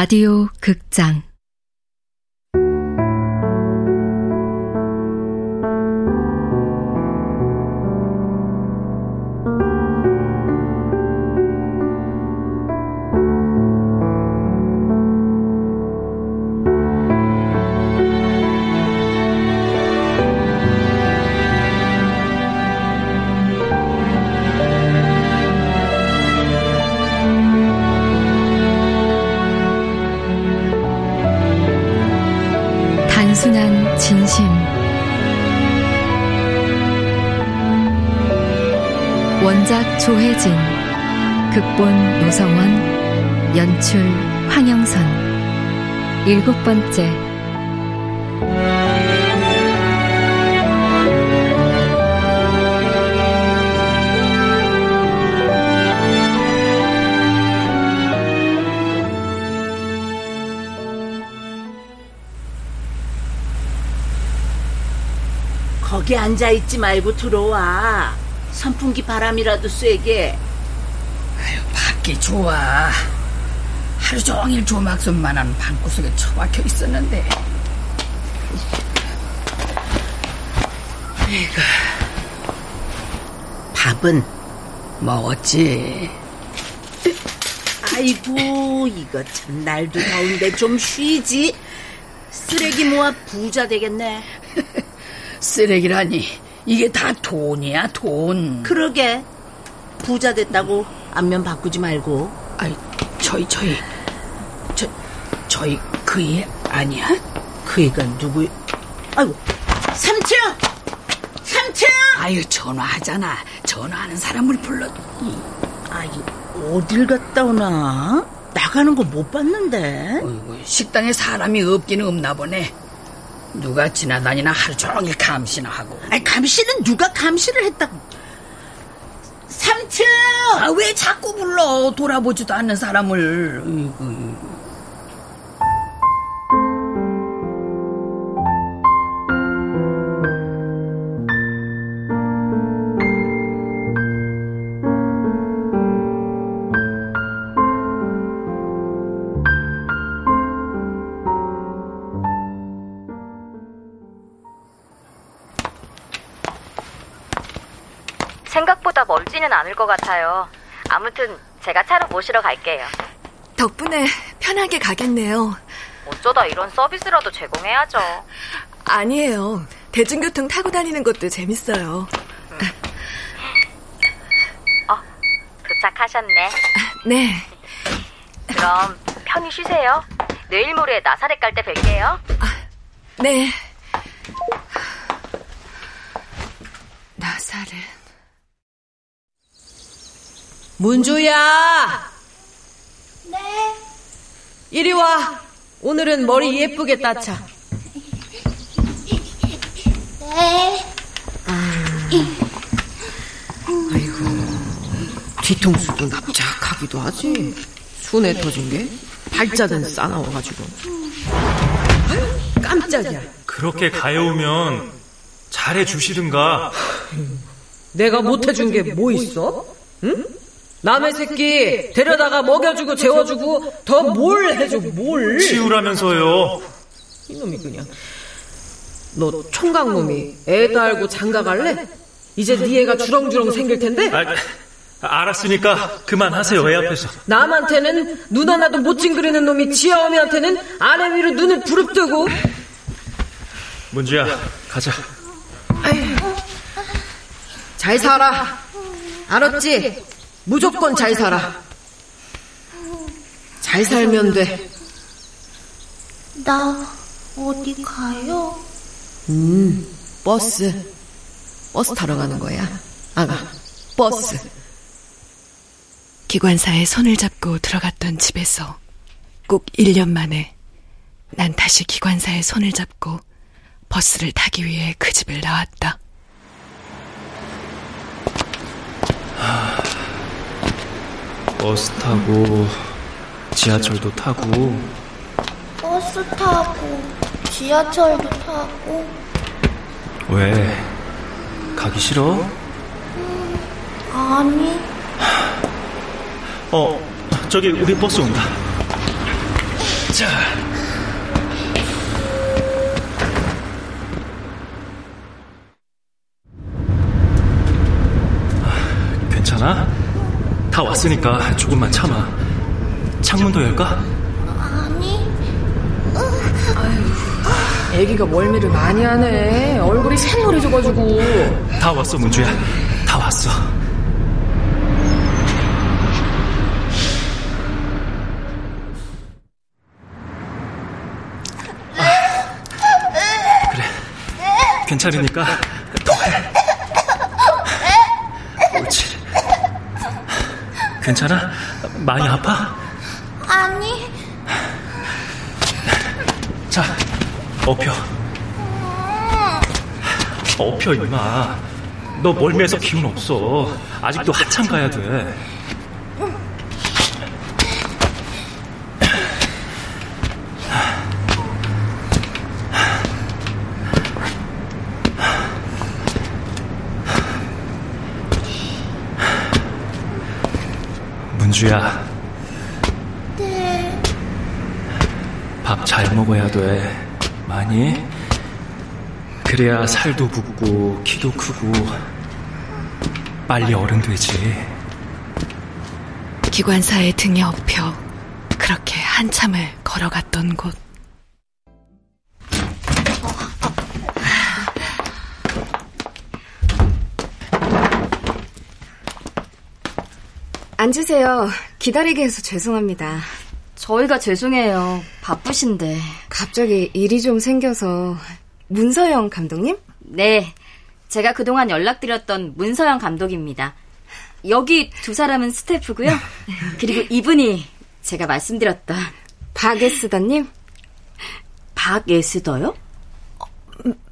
라디오 극장 진심. 원작 조혜진 극본 노성원 연출 황영선. 일곱 번째 거기 앉아있지 말고 들어와. 선풍기 바람이라도 쐬게. 아유, 밖이 좋아. 하루 종일 조막순만한 방구석에 처박혀 있었는데. 이거. 밥은? 먹었지. 아이고, 이거 참 날도 더운데 좀 쉬지. 쓰레기 모아 부자 되겠네. 쓰레기라니. 이게 다 돈이야, 돈. 그러게. 부자 됐다고 안면 바꾸지 말고. 아이, 저희, 저희. 저, 저희 그이 아니야? 그이가 누구? 아이고, 삼층! 삼층! 아유, 전화하잖아. 전화하는 사람을 불러. 아이, 어딜 갔다 오나? 나가는 거 못 봤는데. 어이구, 식당에 사람이 없기는 없나 보네. 누가 지나다니나 하루 종일 감시나 하고. 아니, 감시는 누가 감시를 했다고. 삼층! 아, 왜 자꾸 불러? 돌아보지도 않는 사람을. 어이구. 멀지는 않을 것 같아요. 아무튼 제가 차로 모시러 갈게요. 덕분에 편하게 가겠네요. 어쩌다 이런 서비스라도 제공해야죠. 아니에요. 대중교통 타고 다니는 것도 재밌어요. 어, 도착하셨네. 네. 그럼 편히 쉬세요. 내일 모레 나사렛 갈 때 뵐게요. 네. 나사렛. 문주야! 네. 이리 와. 오늘은 머리 예쁘게 따차. 네. 뒤통수도 납작하기도 하지. 순에 터진 게 발자든 싸나워가지고. 아유, 깜짝이야. 그렇게 가여우면 잘해 주시든가. 내가 못해준 게 뭐 있어? 응? 남의 새끼 데려다가 먹여주고 재워주고 더 뭘 해줘 뭘? 치우라면서요. 이놈이 그냥. 너 총각놈이 애도 알고 장가 갈래? 이제 네 애가 주렁주렁 생길 텐데? 아, 알았으니까 그만하세요, 애 앞에서. 남한테는 눈 하나도 못 찡그리는 놈이 지아 어미한테는 아내 위로 눈을 부릅뜨고 문주야, 가자. 잘 살아. 알았지? 무조건 잘 살아. 잘 살면 돼. 나 어디 가요? 음, 버스. 버스 타러 가는 거야. 아가, 버스. 기관사의 손을 잡고 들어갔던 집에서 꼭 1년 만에 난 다시 기관사의 손을 잡고 버스를 타기 위해 그 집을 나왔다. 버스 타고, 지하철도 타고, 버스 타고, 지하철도 타고. 왜? 가기 싫어? 아니, 어, 저기 우리 버스 온다. 자. 다 왔으니까 조금만 참아. 창문도 열까? 아니, 애기가 멀미를 많이 하네. 얼굴이 새노래져가지고. 다 왔어, 문주야. 다 왔어. 아, 그래. 괜찮으니까 괜찮아? 많이 아파? 아니, 자, 엎혀. 엎혀, 임마. 너 멀미해서 기운 없어. 아직도 한참 가야 돼. 문주야. 네. 밥 잘 먹어야 돼. 많이? 그래야 살도 붓고 키도 크고 빨리 어른 되지. 기관사의 등에 엎여 그렇게 한참을 걸어갔던 곳. 앉으세요. 기다리게 해서 죄송합니다. 저희가 죄송해요. 바쁘신데. 갑자기 일이 좀 생겨서 문서영 감독님? 네. 제가 그동안 연락드렸던 문서영 감독입니다. 여기 두 사람은 스태프고요. 그리고 이분이 제가 말씀드렸던 박예스다님? 박예스더요?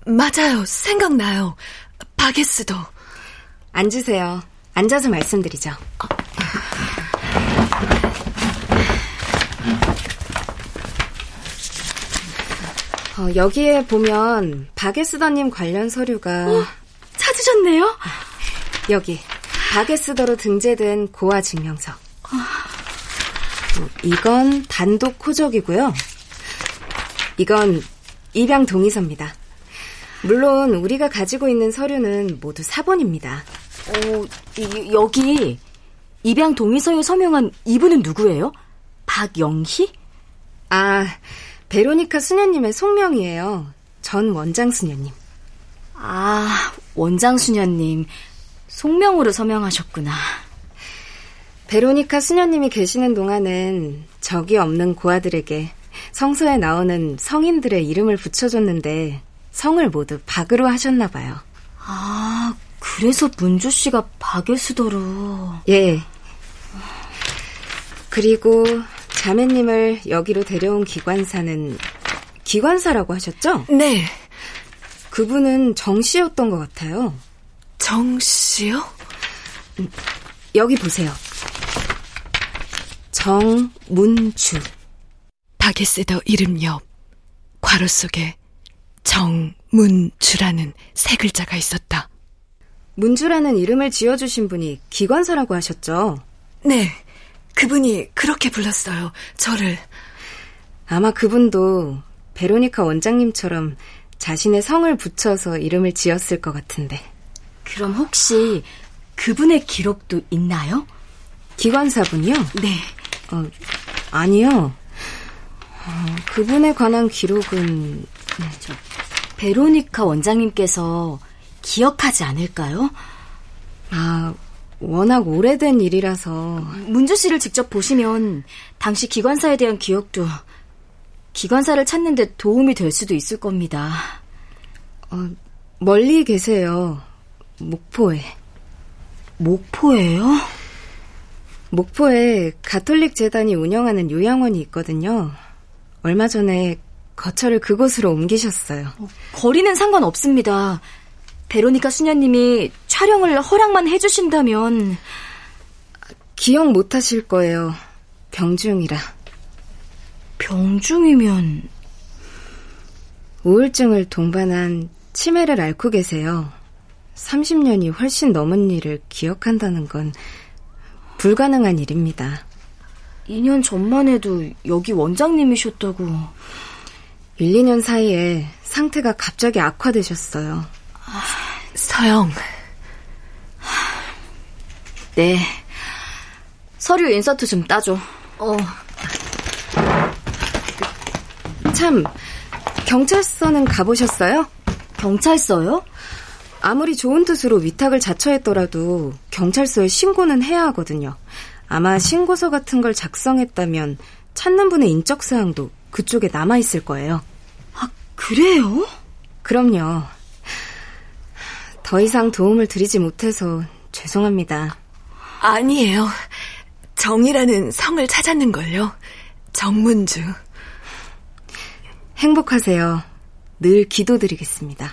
맞아요. 생각나요. 바게스도. 앉으세요. 앉아서 말씀드리죠. 어, 여기에 보면 박예스더님 관련 서류가 찾으셨네요? 여기 박예스더로 등재된 고아 증명서. 어, 이건 단독 호적이고요. 이건 입양 동의서입니다. 물론 우리가 가지고 있는 서류는 모두 사본입니다. 어, 이- 여기 입양 동의서에 서명한 이분은 누구예요? 박영희? 아, 베로니카 수녀님의 속명이에요. 전 원장 수녀님. 아, 원장 수녀님. 속명으로 서명하셨구나. 베로니카 수녀님이 계시는 동안은 적이 없는 고아들에게 성서에 나오는 성인들의 이름을 붙여줬는데 성을 모두 박으로 하셨나 봐요. 아, 그래서 문주 씨가 박예수더로. 예. 그리고 자매님을 여기로 데려온 기관사는 기관사라고 하셨죠? 네. 그분은 정 씨였던 것 같아요. 정 씨요? 여기 보세요. 정문주. 바게스더 이름 옆 괄호 속에 정문주라는 세 글자가 있었다. 문주라는 이름을 지어주신 분이 기관사라고 하셨죠? 네. 그분이 그렇게 불렀어요. 저를. 아마 그분도 베로니카 원장님처럼 자신의 성을 붙여서 이름을 지었을 것 같은데. 그럼 혹시 그분의 기록도 있나요? 기관사분이요? 네. 어, 아니요. 어, 그분에 관한 기록은 베로니카 원장님께서 기억하지 않을까요? 아 워낙 오래된 일이라서 문주 씨를 직접 보시면 당시 기관사에 대한 기억도 기관사를 찾는데 도움이 될 수도 있을 겁니다. 어, 멀리 계세요. 목포에. 목포예요? 목포에 가톨릭 재단이 운영하는 요양원이 있거든요. 얼마 전에 거처를 그곳으로 옮기셨어요. 거리는 상관없습니다. 베로니카 수녀님이 촬영을 허락만 해주신다면 기억 못 하실 거예요. 병중이라. 병중이면 우울증을 동반한 치매를 앓고 계세요. 30년이 훨씬 넘은 일을 기억한다는 건 불가능한 일입니다. 2년 전만 해도 여기 원장님이셨다고. 1, 2년 사이에 상태가 갑자기 악화되셨어요. 서영. 네. 서류 인서트 좀 따줘. 어. 참, 경찰서는 가보셨어요? 경찰서요? 아무리 좋은 뜻으로 위탁을 자처했더라도 경찰서에 신고는 해야 하거든요. 아마 신고서 같은 걸 작성했다면 찾는 분의 인적 사항도 그쪽에 남아 있을 거예요. 아, 그래요? 그럼요. 더 이상 도움을 드리지 못해서 죄송합니다. 아니에요. 정이라는 성을 찾았는 걸요. 정문주. 행복하세요. 늘 기도드리겠습니다.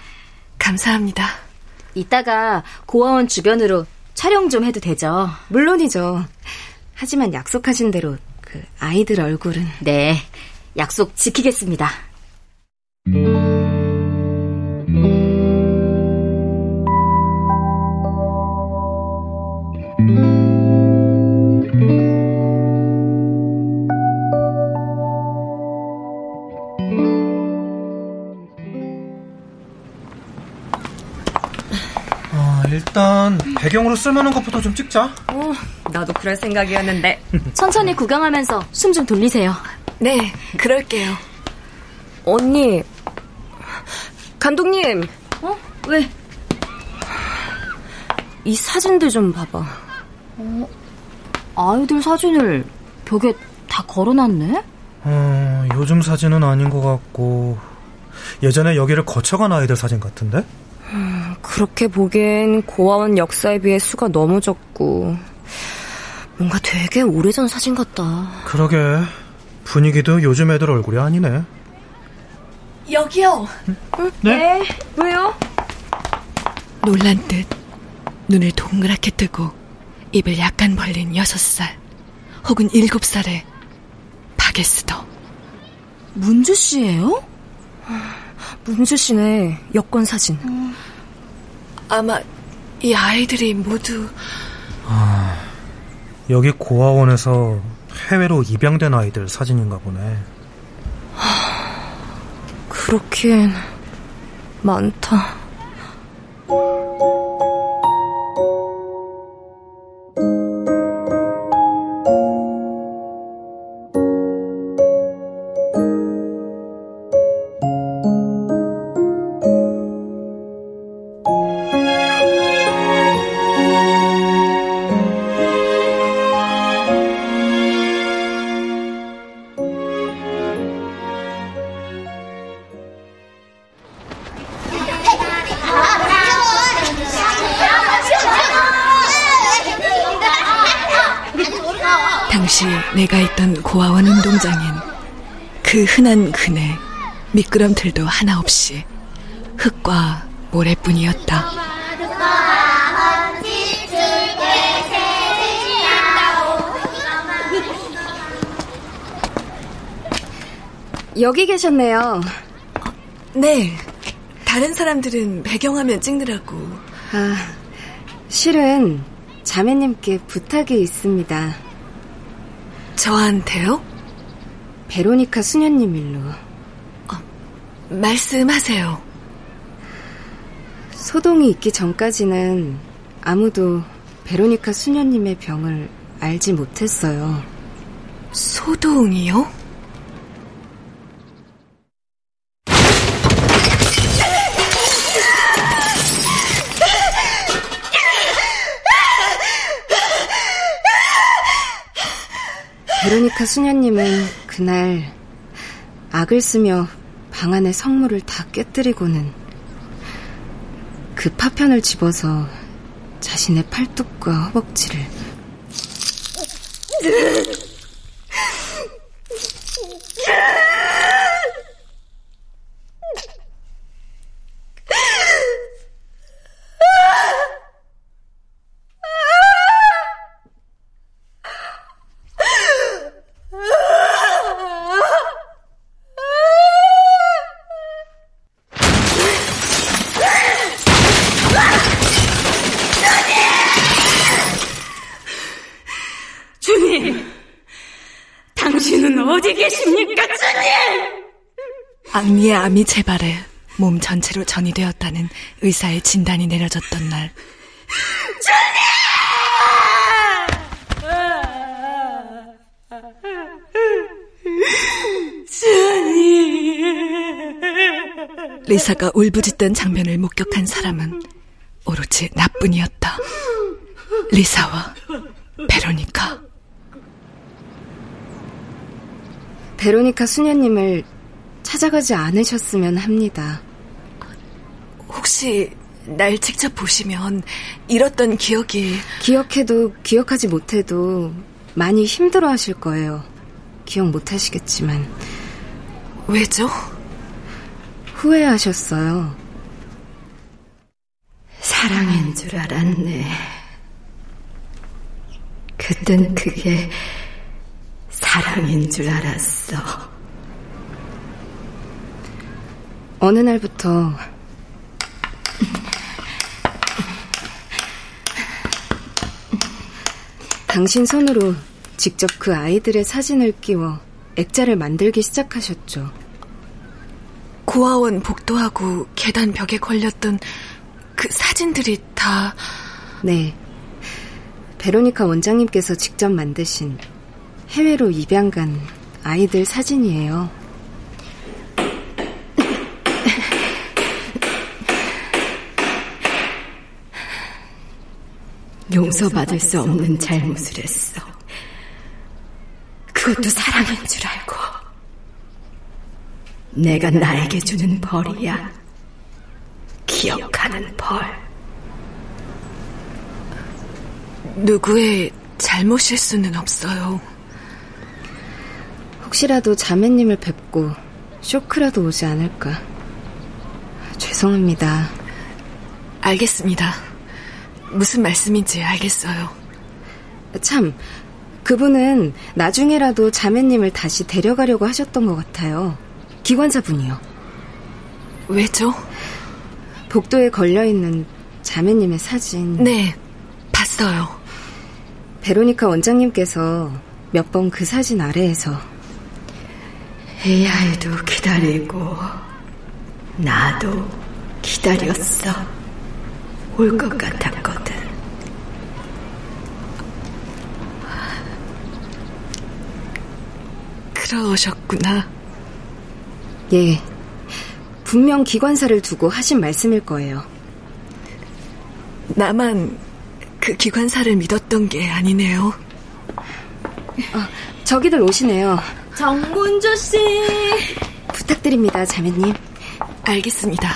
감사합니다. 이따가 고아원 주변으로 촬영 좀 해도 되죠? 물론이죠. 하지만 약속하신 대로 그 아이들 얼굴은 네, 약속 지키겠습니다. 배경으로 쓸만한 것부터 좀 찍자. 어, 나도 그럴 생각이었는데. 천천히 구경하면서 숨 좀 돌리세요. 네, 그럴게요. 언니, 감독님. 어? 왜? 이 사진들 좀 봐봐. 어, 아이들 사진을 벽에 다 걸어놨네? 어, 요즘 사진은 아닌 것 같고 예전에 여기를 거쳐간 아이들 사진 같은데? 그렇게 보기엔 고아원 역사에 비해 수가 너무 적고 뭔가 되게 오래전 사진 같다. 그러게 분위기도 요즘 애들 얼굴이 아니네. 여기요. 네? 왜요? 놀란 듯 눈을 동그랗게 뜨고 입을 약간 벌린 여섯 살 혹은 일곱 살의 박에스더. 문주 씨예요? 문주 씨네 여권 사진. 아마 이 아이들이 모두 아, 여기 고아원에서 해외로 입양된 아이들 사진인가 보네. 그렇긴 많다. 당시 내가 있던 고아원 운동장엔 그 흔한 그네 미끄럼틀도 하나 없이 흙과 모래뿐이었다. 여기 계셨네요. 네. 다른 사람들은 배경화면 찍느라고. 아, 실은 자매님께 부탁이 있습니다. 저한테요? 베로니카 수녀님 일로. 말씀하세요. 소동이 있기 전까지는 아무도 베로니카 수녀님의 병을 알지 못했어요. 소동이요? 베로니카 수녀님은 그날 악을 쓰며 방 안의 성물을 다 깨뜨리고는 그 파편을 집어서 자신의 팔뚝과 허벅지를 어디 계십니까, 주님? 악리의 암이 재발해 몸 전체로 전이되었다는 의사의 진단이 내려졌던 날. 리사가 울부짖던 장면을 목격한 사람은 오로지 나뿐이었다. 리사와 베로니카. 베로니카 수녀님을 찾아가지 않으셨으면 합니다. 혹시 날 직접 보시면 잃었던 기억이 기억해도 기억하지 못해도 많이 힘들어 하실 거예요. 기억 못 하시겠지만. 왜죠? 후회하셨어요. 사랑인 줄 알았네. 그땐 그게 사랑인 줄 알았어. 어느 날부터 당신 손으로 직접 그 아이들의 사진을 끼워 액자를 만들기 시작하셨죠. 고아원 복도하고 계단 벽에 걸렸던 그 사진들이 다 네. 베로니카 원장님께서 직접 만드신 해외로 입양 간 아이들 사진이에요. 용서받을 수 없는 잘못을 했어. 그것도 사랑인 줄 알고. 내가 나에게 주는 벌이야. 기억하는 벌. 누구의 잘못일 수는 없어요. 혹시라도 자매님을 뵙고 쇼크라도 오지 않을까. 죄송합니다. 알겠습니다. 무슨 말씀인지 알겠어요. 참, 그분은 나중에라도 자매님을 다시 데려가려고 하셨던 것 같아요. 기관사분이요. 왜죠? 복도에 걸려있는 자매님의 사진. 네, 봤어요. 베로니카 원장님께서 몇 번 그 사진 아래에서 이 아이도 기다리고 나도 기다렸어. 올 것 같았거든. 그러셨구나. 예. 분명 기관사를 두고 하신 말씀일 거예요. 나만 그 기관사를 믿었던 게 아니네요. 아, 저기들 오시네요. 정문조 씨. 부탁드립니다, 자매님. 알겠습니다.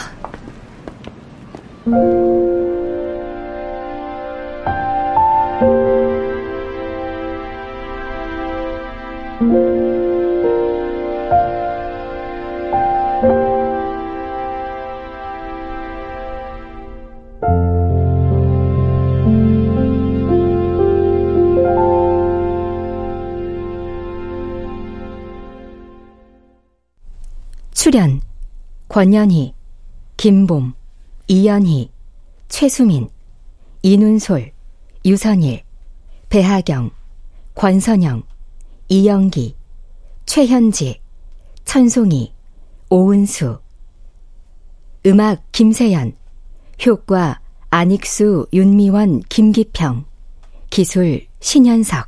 출연 권연희, 김봄, 이연희, 최수민, 이눈솔, 유선일, 배하경, 권선영, 이영기, 최현지, 천송이, 오은수. 음악 김세연 효과 안익수, 윤미원, 김기평. 기술 신현석